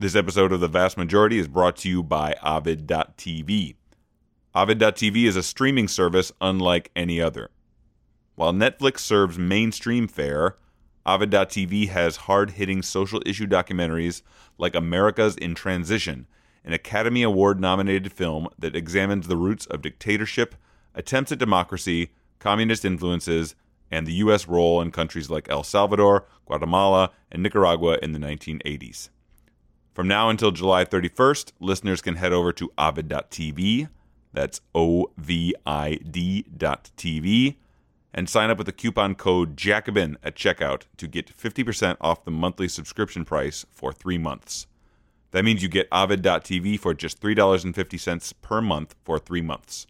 This episode of The Vast Majority is brought to you by Ovid.tv. Ovid.tv is a streaming service unlike any other. While Netflix serves mainstream fare, Ovid.tv has hard hitting social issue documentaries like Americas in Transition, an Academy Award nominated film that examines the roots of dictatorship, attempts at democracy, communist influences, and the U.S. role in countries like El Salvador, Guatemala, and Nicaragua in the 1980s. From now until July 31st, listeners can head over to ovid.tv, that's O V I D.tv, and sign up with the coupon code Jacobin at checkout to get 50% off the monthly subscription price for three months. That means you get Ovid.tv for just $3.50 per month for three months.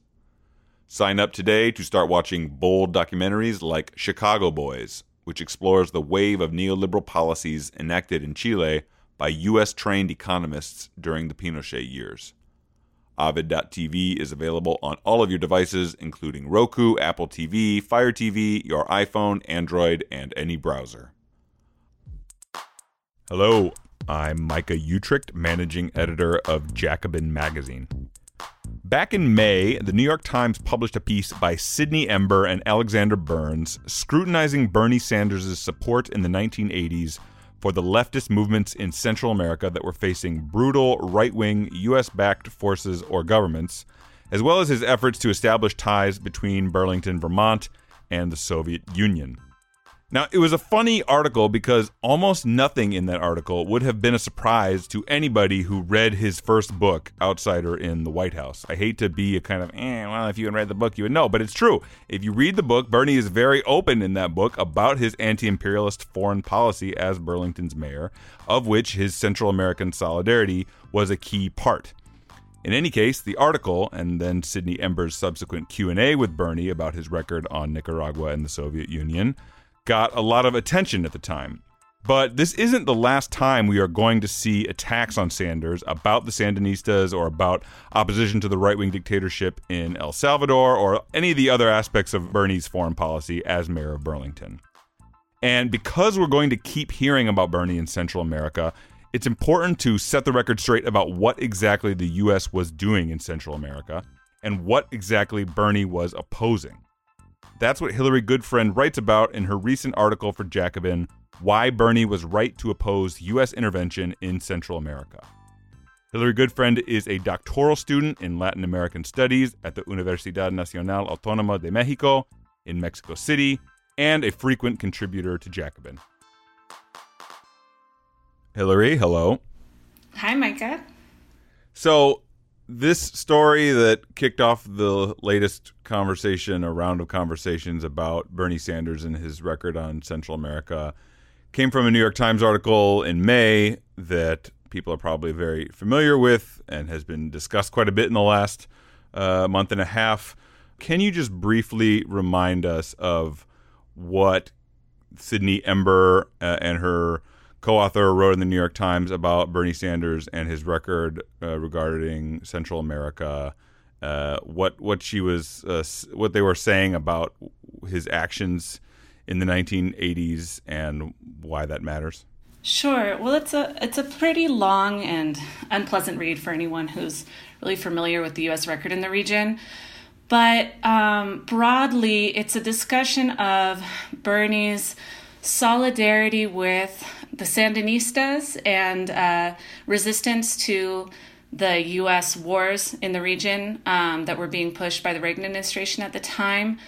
Sign up today to start watching bold documentaries like Chicago Boys, which explores the wave of neoliberal policies enacted in Chile by U.S. trained economists during the Pinochet years. Ovid.tv is available on all of your devices, including Roku, Apple TV, Fire TV, your iPhone, Android, and any browser. Hello, I'm Micah Uetricht, managing editor of Jacobin Magazine. Back in May, the New York Times published a piece by Sydney Ember and Alexander Burns scrutinizing Bernie Sanders' support in the 1980s for the leftist movements in Central America that were facing brutal right wing US backed forces or governments, as well as his efforts to establish ties between Burlington, Vermont, and the Soviet Union. Now, it was a funny article because almost nothing in that article would have been a surprise to anybody who read his first book, Outsider in the White House. I hate to be a kind of, eh, well, if you had read the book, you would know, but it's true. If you read the book, Bernie is very open in that book about his anti imperialist foreign policy as Burlington's mayor, of which his Central American solidarity was a key part. In any case, the article and then Sydney Ember's subsequent Q&A with Bernie about his record on Nicaragua and the Soviet Union got a lot of attention at the time. But this isn't the last time we are going to see attacks on Sanders about the Sandinistas or about opposition to the right wing dictatorship in El Salvador or any of the other aspects of Bernie's foreign policy as mayor of Burlington. And because we're going to keep hearing about Bernie in Central America, it's important to set the record straight about what exactly the U.S. was doing in Central America and what exactly Bernie was opposing. That's what Hillary Goodfriend writes about in her recent article for Jacobin Why Bernie Was Right to Oppose U.S. Intervention in Central America. Hillary Goodfriend is a doctoral student in Latin American Studies at the Universidad Nacional Autónoma de Mexico in Mexico City and a frequent contributor to Jacobin. Hillary, hello. Hi, Micah. So, this story that kicked off the latest conversation, a round of conversations about Bernie Sanders and his record on Central America, came from a New York Times article in May that people are probably very familiar with and has been discussed quite a bit in the last uh, month and a half. Can you just briefly remind us of what Sydney Ember uh, and her co-author wrote in the New York Times about Bernie Sanders and his record uh, regarding Central America. Uh, what what she was uh, what they were saying about his actions in the 1980s and why that matters. Sure. Well, it's a it's a pretty long and unpleasant read for anyone who's really familiar with the U.S. record in the region. But um, broadly, it's a discussion of Bernie's solidarity with the Sandinistas and uh, resistance to the U.S. wars in the region um, that were being pushed by the Reagan administration at the time.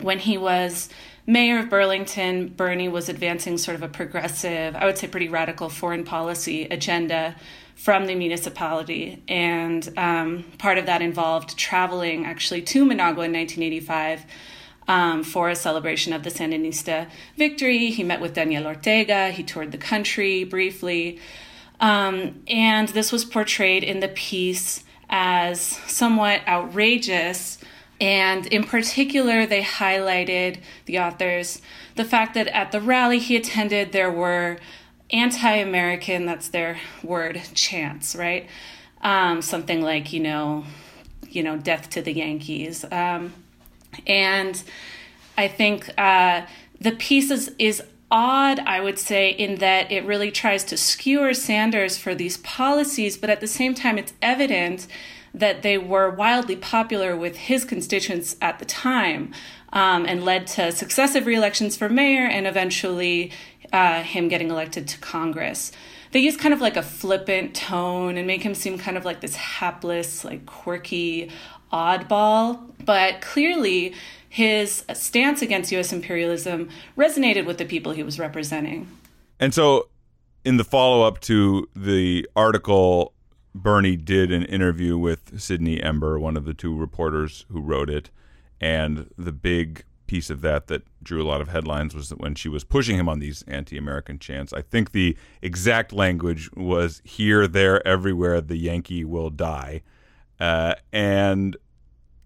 When he was mayor of Burlington, Bernie was advancing sort of a progressive, I would say pretty radical foreign policy agenda from the municipality. And um, part of that involved traveling actually to Managua in 1985 um, for a celebration of the Sandinista victory. He met with Daniel Ortega, he toured the country briefly. Um, and this was portrayed in the piece as somewhat outrageous. And in particular, they highlighted the authors the fact that at the rally he attended, there were anti American, that's their word, chants, right? Um, something like, you know, you know, death to the Yankees. Um, and I think uh, the piece is, is odd, I would say, in that it really tries to skewer Sanders for these policies, but at the same time, it's evident that they were wildly popular with his constituents at the time um, and led to successive re-elections for mayor and eventually uh, him getting elected to Congress. They use kind of like a flippant tone and make him seem kind of like this hapless, like quirky oddball, but clearly his stance against US imperialism resonated with the people he was representing. And so, in the follow up to the article, Bernie did an interview with Sydney Ember, one of the two reporters who wrote it. And the big piece of that that drew a lot of headlines was that when she was pushing him on these anti-American chants, I think the exact language was "here, there, everywhere, the Yankee will die," uh, and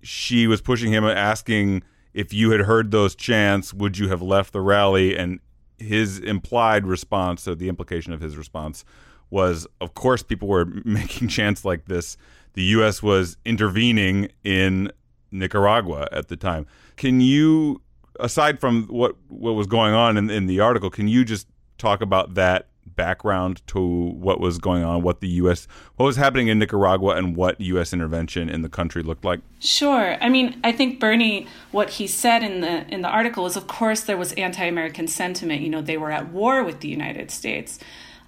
she was pushing him, asking if you had heard those chants, would you have left the rally? And his implied response, or the implication of his response, was, of course, people were making chants like this. The U.S. was intervening in Nicaragua at the time. Can you, aside from what what was going on in, in the article, can you just talk about that background to what was going on, what the U.S. what was happening in Nicaragua, and what U.S. intervention in the country looked like? Sure. I mean, I think Bernie, what he said in the in the article was, of course, there was anti-American sentiment. You know, they were at war with the United States,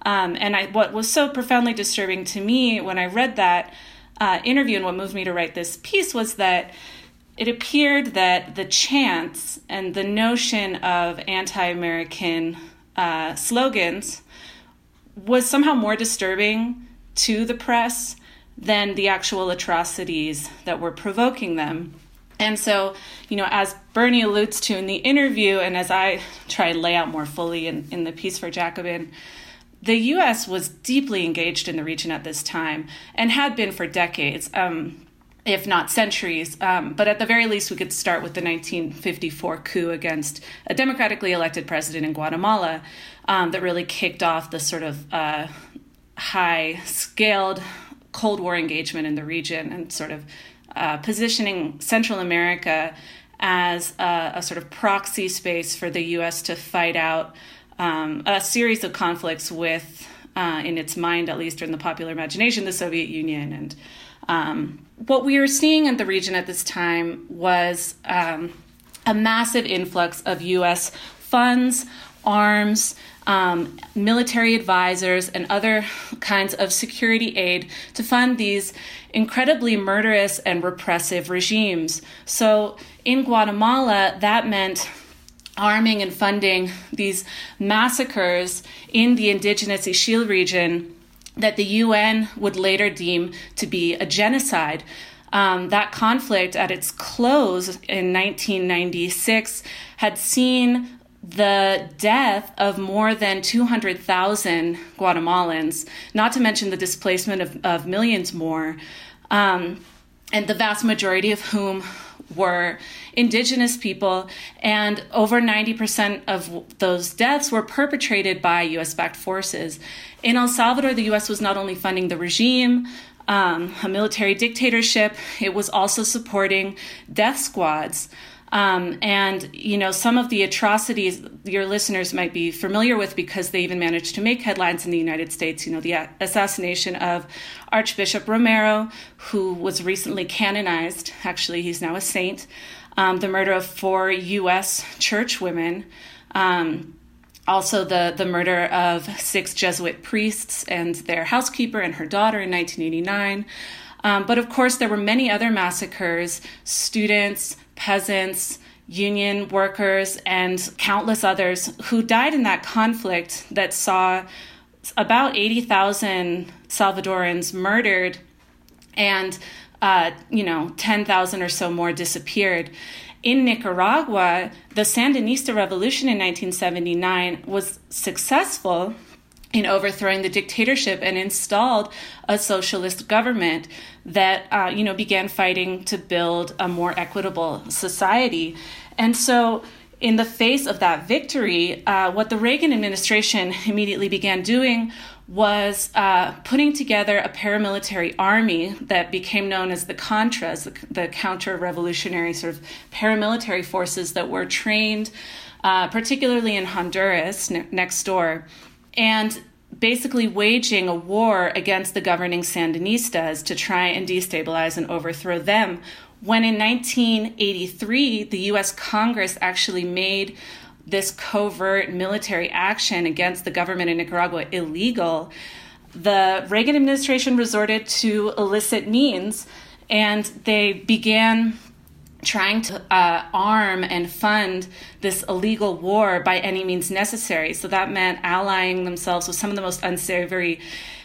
um, and I, what was so profoundly disturbing to me when I read that uh, interview and what moved me to write this piece was that it appeared that the chants and the notion of anti American uh, slogans was somehow more disturbing to the press than the actual atrocities that were provoking them. And so, you know, as Bernie alludes to in the interview, and as I try to lay out more fully in, in the piece for Jacobin, the US was deeply engaged in the region at this time and had been for decades. Um, if not centuries. Um, but at the very least, we could start with the 1954 coup against a democratically elected president in Guatemala um, that really kicked off the sort of uh, high scaled Cold War engagement in the region and sort of uh, positioning Central America as a, a, sort of proxy space for the U.S. to fight out um, a series of conflicts with, uh, in its mind at least, or in the popular imagination, the Soviet Union and um, what we were seeing in the region at this time was um, a massive influx of U.S. funds, arms, um, military advisors, and other kinds of security aid to fund these incredibly murderous and repressive regimes. So in Guatemala, that meant arming and funding these massacres in the indigenous Ixil region that the UN would later deem to be a genocide. Um, that conflict at its close in 1996 had seen the death of more than 200,000 Guatemalans, not to mention the displacement of, of millions more, um, and the vast majority of whom were indigenous people, and over 90% of those deaths were perpetrated by US backed forces. In El Salvador, the US was not only funding the regime, um, a military dictatorship, it was also supporting death squads. Um, and you know some of the atrocities your listeners might be familiar with because they even managed to make headlines in the United States. You know the assassination of Archbishop Romero, who was recently canonized. Actually, he's now a saint. Um, the murder of four U.S. church women. Um, also, the, the murder of six Jesuit priests and their housekeeper and her daughter in 1989. Um, but of course, there were many other massacres students, peasants, union workers, and countless others who died in that conflict that saw about 80,000 Salvadorans murdered and uh, you know 10,000 or so more disappeared. In Nicaragua, the Sandinista revolution in 1979 was successful in overthrowing the dictatorship and installed a socialist government that uh, you know began fighting to build a more equitable society. And so in the face of that victory uh, what the reagan administration immediately began doing was uh, putting together a paramilitary army that became known as the contras the, the counter-revolutionary sort of paramilitary forces that were trained uh, particularly in Honduras, ne- next door, and basically waging a war against the governing Sandinistas to try and destabilize and overthrow them. When in 1983, the US Congress actually made this covert military action against the government in Nicaragua illegal, the Reagan administration resorted to illicit means and they began trying to uh, arm and fund this illegal war by any means necessary. So that meant allying themselves with some of the most unsavory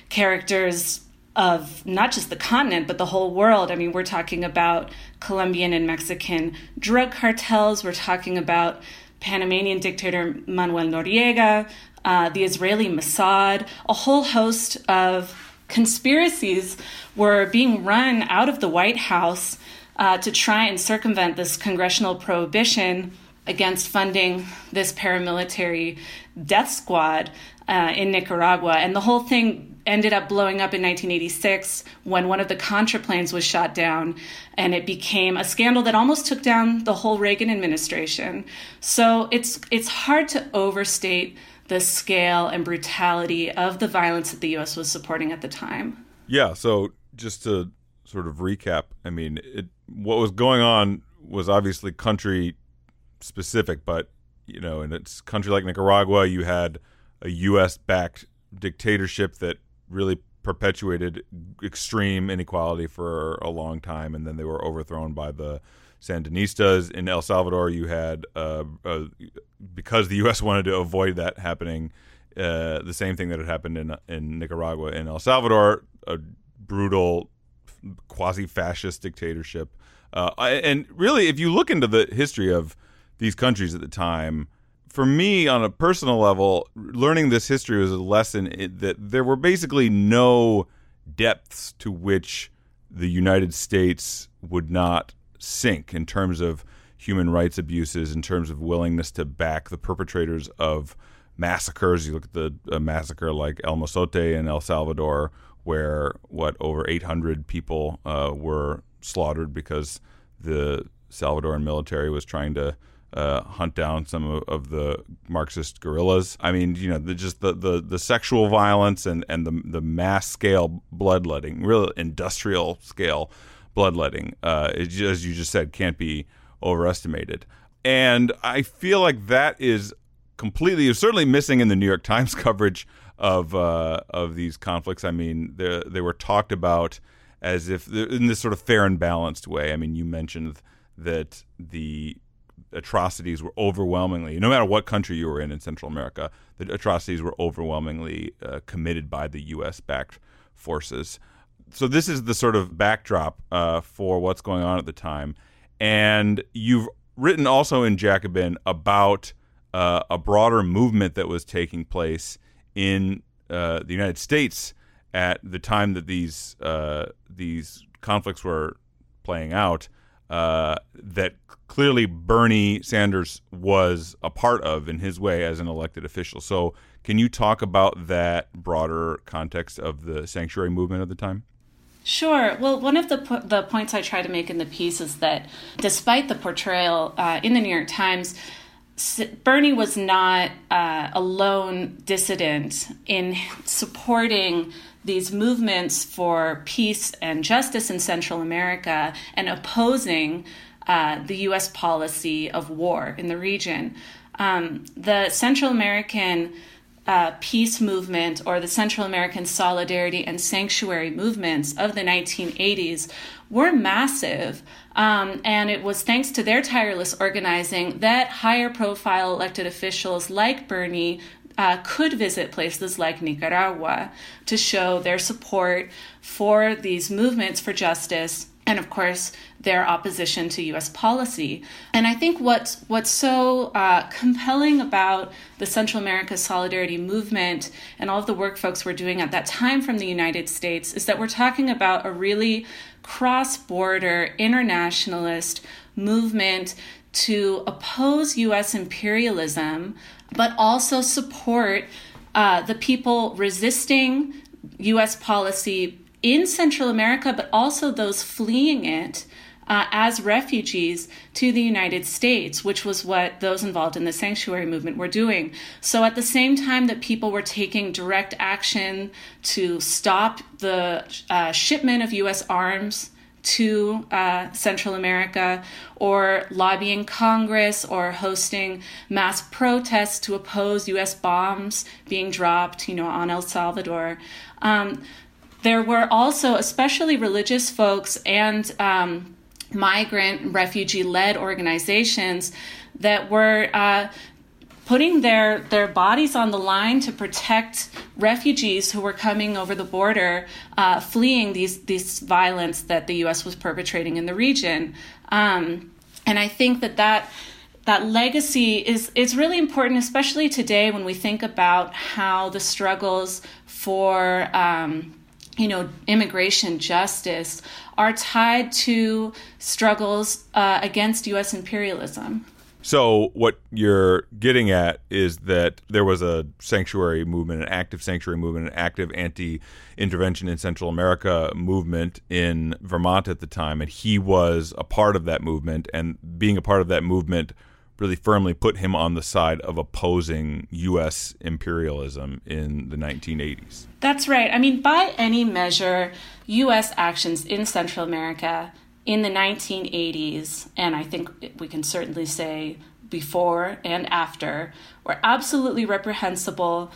characters of not just the continent, but the whole world. I mean, we're talking about Colombian and Mexican drug cartels, we're talking about Panamanian dictator Manuel Noriega, uh, the Israeli Mossad, a whole host of conspiracies were being run out of the White House uh, to try and circumvent this congressional prohibition against funding this paramilitary death squad uh, in Nicaragua. And the whole thing ended up blowing up in 1986 when one of the Contra planes was shot down, and it became a scandal that almost took down the whole Reagan administration. So it's it's hard to overstate the scale and brutality of the violence that the U.S. was supporting at the time. Yeah. So just to sort of recap, I mean, it, what was going on was obviously country specific, but you know, in a country like Nicaragua, you had a U.S. backed dictatorship that really perpetuated extreme inequality for a long time, and then they were overthrown by the Sandinistas. In El Salvador, you had uh, uh, because the U.S. wanted to avoid that happening. Uh, the same thing that had happened in in Nicaragua in El Salvador, a brutal quasi-fascist dictatorship. Uh, and really, if you look into the history of these countries at the time, for me, on a personal level, learning this history was a lesson that there were basically no depths to which the United States would not sink in terms of human rights abuses, in terms of willingness to back the perpetrators of massacres. You look at the massacre like El Mozote in El Salvador, where what over 800 people uh, were slaughtered because the Salvadoran military was trying to uh, hunt down some of, of, the Marxist guerrillas. I mean, you know, the, just the, the, the sexual violence and, and the, the mass scale bloodletting, real industrial scale bloodletting, uh, as you just said, can't be overestimated. And I feel like that is completely, certainly missing in the New York Times coverage of uh, of these conflicts. I mean, they were talked about as if in this sort of fair and balanced way. I mean, you mentioned that the atrocities were overwhelmingly, no matter what country you were in in Central America, the atrocities were overwhelmingly uh, committed by the U.S. backed forces. So this is the sort of backdrop uh, for what's going on at the time, and you've written also in Jacobin about uh, a broader movement that was taking place in uh, the United States at the time that these uh, these conflicts were playing out. Uh, that clearly Bernie Sanders was a part of in his way as an elected official. So, can you talk about that broader context of the sanctuary movement at the time? Sure. Well, one of the po- the points I try to make in the piece is that despite the portrayal uh, in the New York Times, Bernie was not uh, a lone dissident in supporting these movements for peace and justice in Central America and opposing uh, the U.S. policy of war in the region. Um, the Central American uh, peace movement or the Central American solidarity and sanctuary movements of the 1980s were massive. Um, and it was thanks to their tireless organizing that higher profile elected officials like Bernie uh, could visit places like Nicaragua to show their support for these movements for justice and of course their opposition to U.S. policy. And I think what's what's so uh, compelling about the Central America Solidarity Movement and all of the work folks were doing at that time from the United States is that we're talking about a really cross-border internationalist movement to oppose U.S. imperialism, but also support uh, the people resisting U.S. policy in Central America, but also those fleeing it uh, as refugees to the United States, which was what those involved in the sanctuary movement were doing. So at the same time that people were taking direct action to stop the uh, shipment of U.S. arms to uh, Central America or lobbying Congress or hosting mass protests to oppose U.S. bombs being dropped, you know, on El Salvador. Um, there were also, especially religious folks and um, migrant refugee led organizations that were uh, putting their, their bodies on the line to protect refugees who were coming over the border, uh, fleeing these, these violence that the U.S. was perpetrating in the region. Um, and I think that that that legacy is is really important, especially today when we think about how the struggles for um, you know immigration justice are tied to struggles uh, against U.S. imperialism. So what you're getting at is that there was a sanctuary movement, an active sanctuary movement, an active anti-intervention in Central America movement in Vermont at the time, and he was a part of that movement. And being a part of that movement really firmly put him on the side of opposing U.S. imperialism in the 1980s. That's right. I mean, by any measure, U.S. actions in Central America in the 1980s, and I think we can certainly say before and after, were absolutely reprehensible.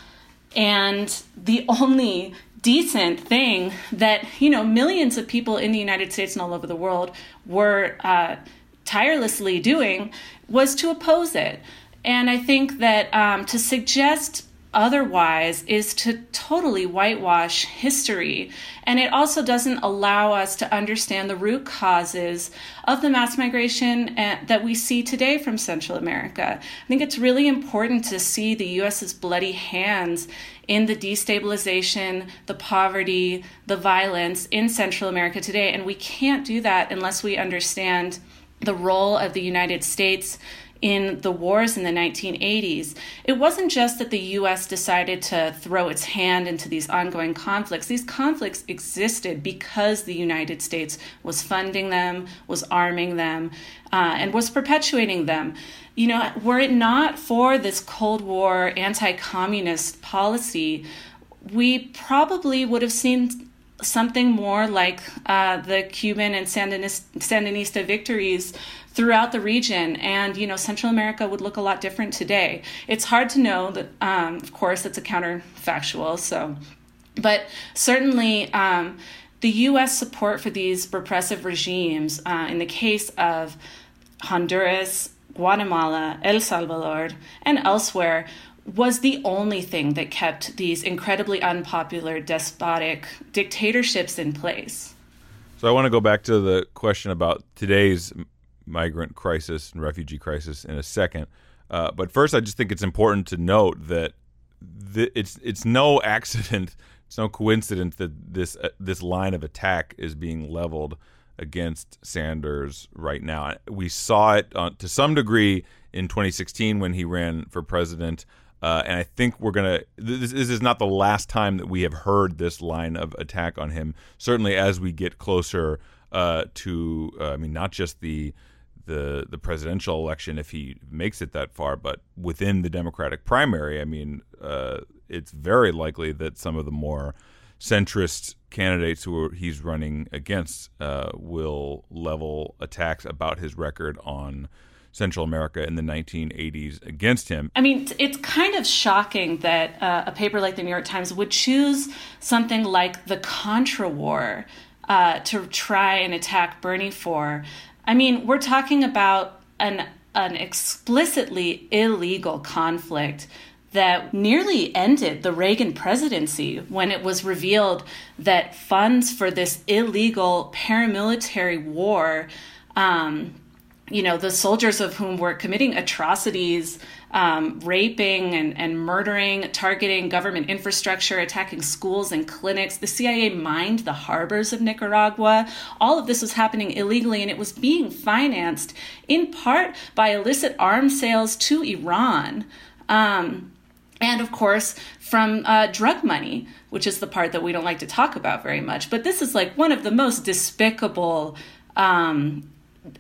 And the only decent thing that, you know, millions of people in the United States and all over the world were uh, tirelessly doing was to oppose it. And I think that um, to suggest otherwise is to totally whitewash history. And it also doesn't allow us to understand the root causes of the mass migration uh, that we see today from Central America. I think it's really important to see the US's bloody hands in the destabilization, the poverty, the violence in Central America today. And we can't do that unless we understand the role of the United States in the wars in the 1980s, it wasn't just that the US decided to throw its hand into these ongoing conflicts. These conflicts existed because the United States was funding them, was arming them, uh, and was perpetuating them. You know, were it not for this Cold War anti communist policy, we probably would have seen something more like uh, the Cuban and Sandinista victories throughout the region. And, you know, Central America would look a lot different today. It's hard to know that, um, of course, it's a counterfactual. So, but certainly, um, the U.S. support for these repressive regimes, uh, in the case of Honduras, Guatemala, El Salvador, and elsewhere, was the only thing that kept these incredibly unpopular despotic dictatorships in place. So I want to go back to the question about today's migrant crisis and refugee crisis in a second. Uh, but first, I just think it's important to note that th- it's it's no accident, it's no coincidence that this uh, this line of attack is being leveled against Sanders right now. We saw it uh, to some degree in 2016 when he ran for president. Uh, and I think we're gonna. This, this, is not the last time that we have heard this line of attack on him. Certainly, as we get closer uh, to, uh, I mean, not just the the the presidential election if he makes it that far, but within the Democratic primary, I mean, uh, it's very likely that some of the more centrist candidates who are, he's running against uh, will level attacks about his record on Central America in the 1980s against him. I mean, it's kind of shocking that uh, a paper like the New York Times would choose something like the Contra War uh, to try and attack Bernie for. I mean, we're talking about an an explicitly illegal conflict that nearly ended the Reagan presidency when it was revealed that funds for this illegal paramilitary war um, you know, the soldiers of whom were committing atrocities, um, raping and, and murdering, targeting government infrastructure, attacking schools and clinics. The CIA mined the harbors of Nicaragua. All of this was happening illegally, and it was being financed in part by illicit arms sales to Iran. Um, and of course, from uh, drug money, which is the part that we don't like to talk about very much. But this is like one of the most despicable um,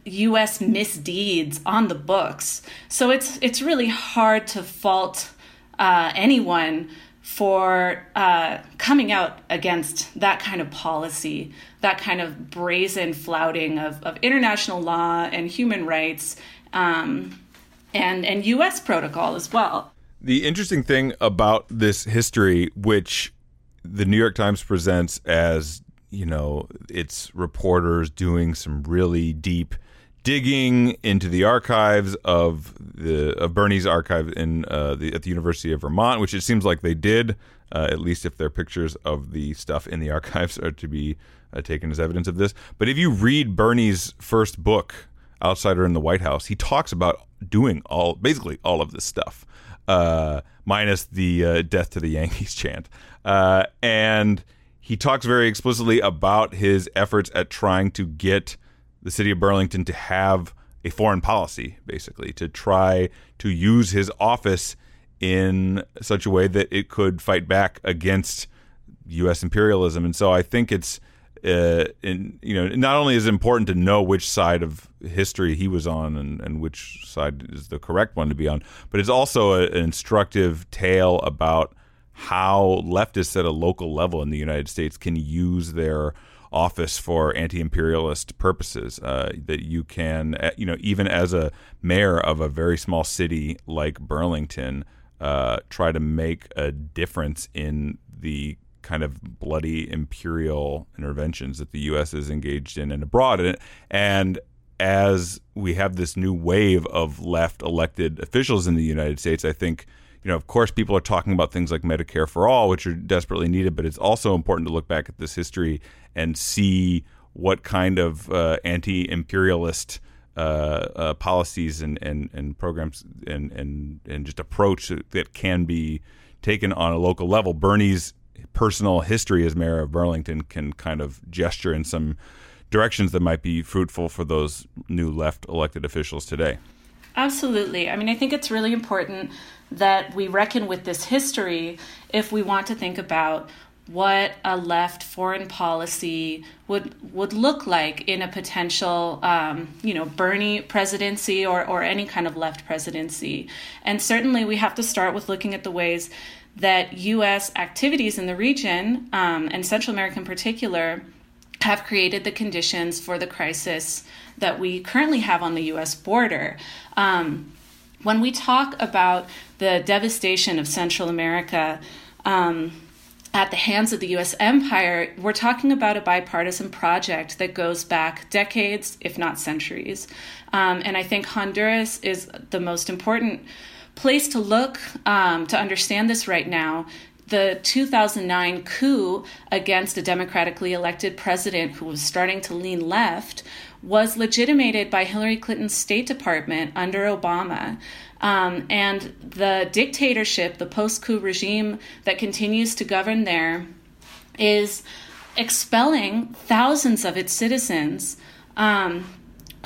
U.S. misdeeds on the books. So it's it's really hard to fault uh, anyone for uh, coming out against that kind of policy, that kind of brazen flouting of, of international law and human rights, um, and and U.S. protocol as well. The interesting thing about this history, which the New York Times presents as you know its reporters doing some really deep digging into the archives of the of Bernie's archive in uh, the at the University of Vermont, which it seems like they did. Uh, at least if their pictures of the stuff in the archives are to be uh, taken as evidence of this. But if you read Bernie's first book, Outsider in the White House, he talks about doing all basically all of this stuff, uh, minus the uh, "Death to the Yankees" chant, uh, and he talks very explicitly about his efforts at trying to get the city of Burlington to have a foreign policy, basically, to try to use his office in such a way that it could fight back against U.S. imperialism. And so I think it's, uh, you know, not only is it important to know which side of history he was on and, and which side is the correct one to be on, but it's also a, an instructive tale about how leftists at a local level in the United States can use their office for anti-imperialist purposes. Uh, that you can, uh, you know, even as a mayor of a very small city like Burlington, uh, try to make a difference in the kind of bloody imperial interventions that the U.S. is engaged in and abroad. And, and as we have this new wave of left elected officials in the United States, I think you know, of course, people are talking about things like Medicare for all, which are desperately needed, but it's also important to look back at this history and see what kind of uh, anti-imperialist uh, uh, policies and, and, and programs and, and, and just approach that can be taken on a local level. Bernie's personal history as mayor of Burlington can kind of gesture in some directions that might be fruitful for those new left elected officials today. Absolutely. I mean, I think it's really important that we reckon with this history if we want to think about what a left foreign policy would would look like in a potential um, you know Bernie presidency or or any kind of left presidency and certainly we have to start with looking at the ways that U.S. activities in the region um, and Central America in particular have created the conditions for the crisis that we currently have on the U.S. border. Um, when we talk about the devastation of Central America um, at the hands of the US empire, we're talking about a bipartisan project that goes back decades, if not centuries. Um, and I think Honduras is the most important place to look um, to understand this right now the 2009 coup against a democratically elected president who was starting to lean left was legitimated by Hillary Clinton's State Department under Obama. Um, and the dictatorship, the post coup regime that continues to govern there, is expelling thousands of its citizens. Um,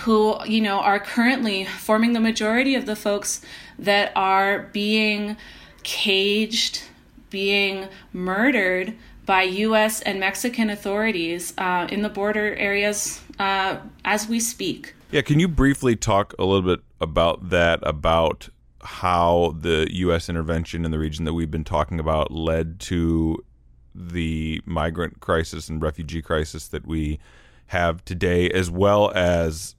who you know are currently forming the majority of the folks that are being caged being murdered by U.S. and Mexican authorities uh, in the border areas uh, as we speak. Yeah, can you briefly talk a little bit about that? About how the U.S. intervention in the region that we've been talking about led to the migrant crisis and refugee crisis that we have today, as well as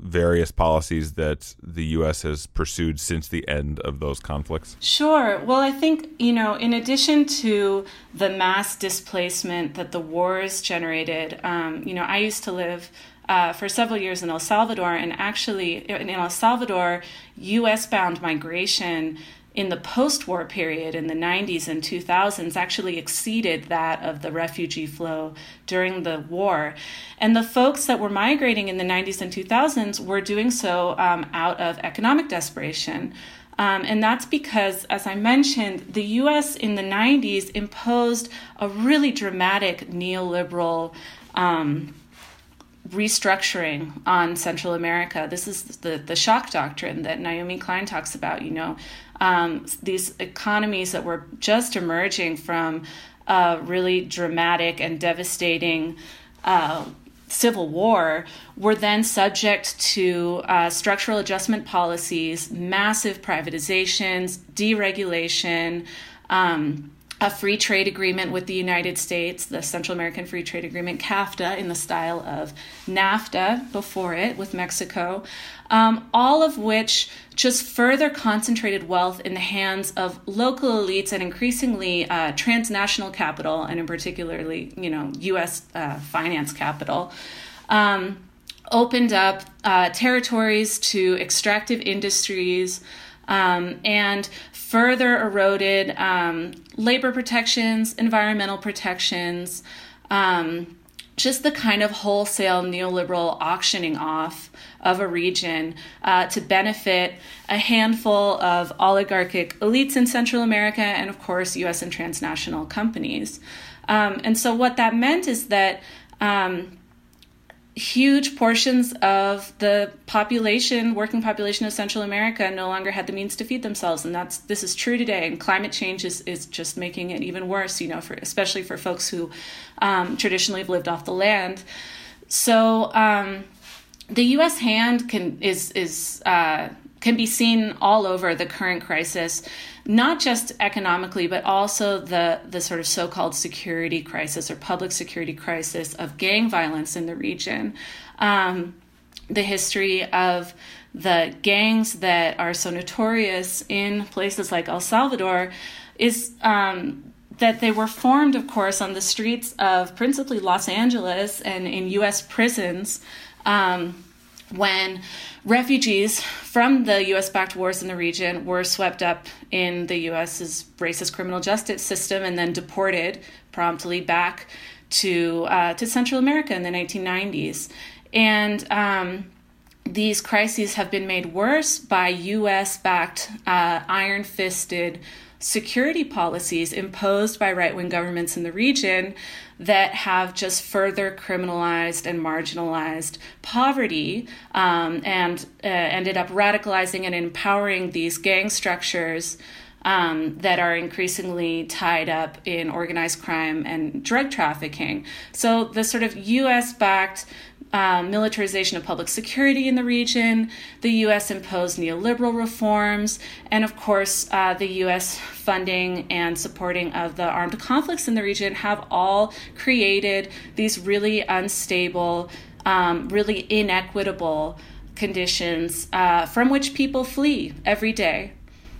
various policies that the U.S. has pursued since the end of those conflicts? Sure. Well, I think, you know, in addition to the mass displacement that the wars generated, um, you know, I used to live. Uh, for several years in El Salvador, and actually in El Salvador, U.S. bound migration in the post war period in the 90s and 2000s actually exceeded that of the refugee flow during the war. And the folks that were migrating in the 90s and 2000s were doing so um, out of economic desperation. Um, and that's because, as I mentioned, the US in the 90s imposed a really dramatic neoliberal. Um, restructuring on Central America. This is the, the shock doctrine that Naomi Klein talks about. You know, um, these economies that were just emerging from a really dramatic and devastating uh, civil war were then subject to uh, structural adjustment policies, massive privatizations, deregulation. Um, a free trade agreement with the United States, the Central American Free Trade Agreement, CAFTA, in the style of NAFTA before it with Mexico, um, all of which just further concentrated wealth in the hands of local elites and increasingly uh, transnational capital, and in particularly, you know, U.S. Uh, finance capital. Um, opened up uh, territories to extractive industries um, and further eroded um, labor protections, environmental protections, um, just the kind of wholesale neoliberal auctioning off of a region uh, to benefit a handful of oligarchic elites in Central America and, of course, US and transnational companies. Um, and so, what that meant is that um, huge portions of the population, working population of Central America, no longer had the means to feed themselves, and that's this is true today. And climate change is, is just making it even worse. You know, for especially for folks who um, traditionally have lived off the land. So um, the U.S. hand can is is uh, can be seen all over the current crisis, not just economically, but also the, the sort of so called security crisis or public security crisis of gang violence in the region. Um, the history of the gangs that are so notorious in places like El Salvador is um, that they were formed, of course, on the streets of principally Los Angeles and in U.S. prisons. Um, when refugees from the US backed wars in the region were swept up in the US's racist criminal justice system and then deported promptly back to, uh, to Central America in the 1990s. And um, these crises have been made worse by US backed, uh, iron fisted security policies imposed by right wing governments in the region that have just further criminalized and marginalized poverty um, and uh, ended up radicalizing and empowering these gang structures. Um, that are increasingly tied up in organized crime and drug trafficking. So, the sort of US backed um, militarization of public security in the region, the U.S. imposed neoliberal reforms, and of course, uh, the U.S. funding and supporting of the armed conflicts in the region have all created these really unstable, um, really inequitable conditions uh, from which people flee every day.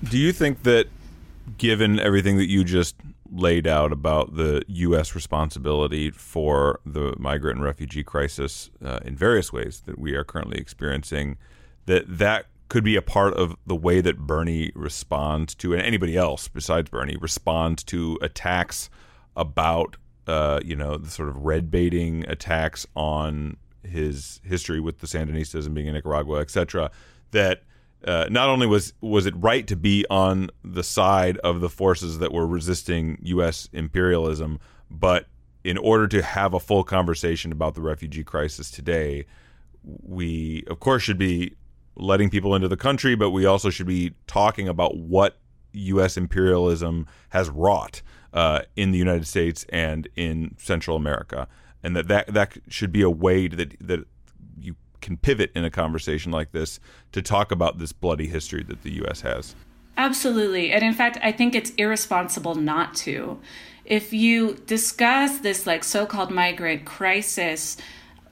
Do you think that, given everything that you just laid out about the U.S. responsibility for the migrant and refugee crisis uh, in various ways that we are currently experiencing, that that could be a part of the way that Bernie responds to, and anybody else besides Bernie responds to attacks about, uh, you know, the sort of red baiting attacks on his history with the Sandinistas and being in Nicaragua, et cetera, that uh, not only was was it right to be on the side of the forces that were resisting U.S. imperialism, but in order to have a full conversation about the refugee crisis today, we of course should be letting people into the country, but we also should be talking about what U.S. imperialism has wrought uh, in the United States and in Central America, and that, that that should be a way that that can pivot in a conversation like this to talk about this bloody history that the U.S. has. Absolutely. And in fact, I think it's irresponsible not to. If you discuss this like so-called migrant crisis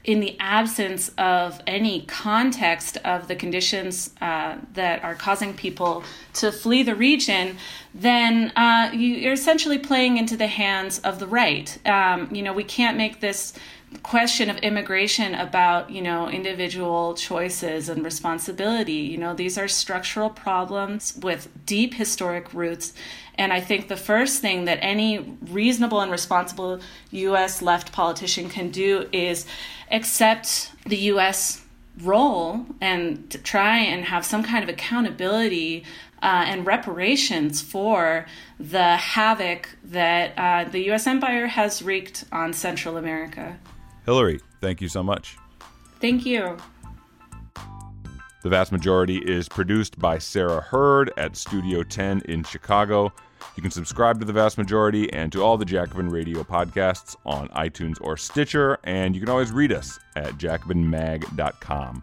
in the absence of any context of the conditions uh, that are causing people to flee the region, then uh, you, are essentially playing into the hands of the right. Um, you know, we can't make this question of immigration about you know individual choices and responsibility you know these are structural problems with deep historic roots and i think the first thing that any reasonable and responsible us left politician can do is accept the us role and try and have some kind of accountability uh, and reparations for the havoc that uh, the U.S. empire has wreaked on Central America. Hillary, thank you so much. Thank you. The vast majority is produced by Sarah Hurd at Studio 10 in Chicago. You can subscribe to The Vast Majority and to all the Jacobin Radio podcasts on iTunes or Stitcher, and you can always read us at jacobinmag.com.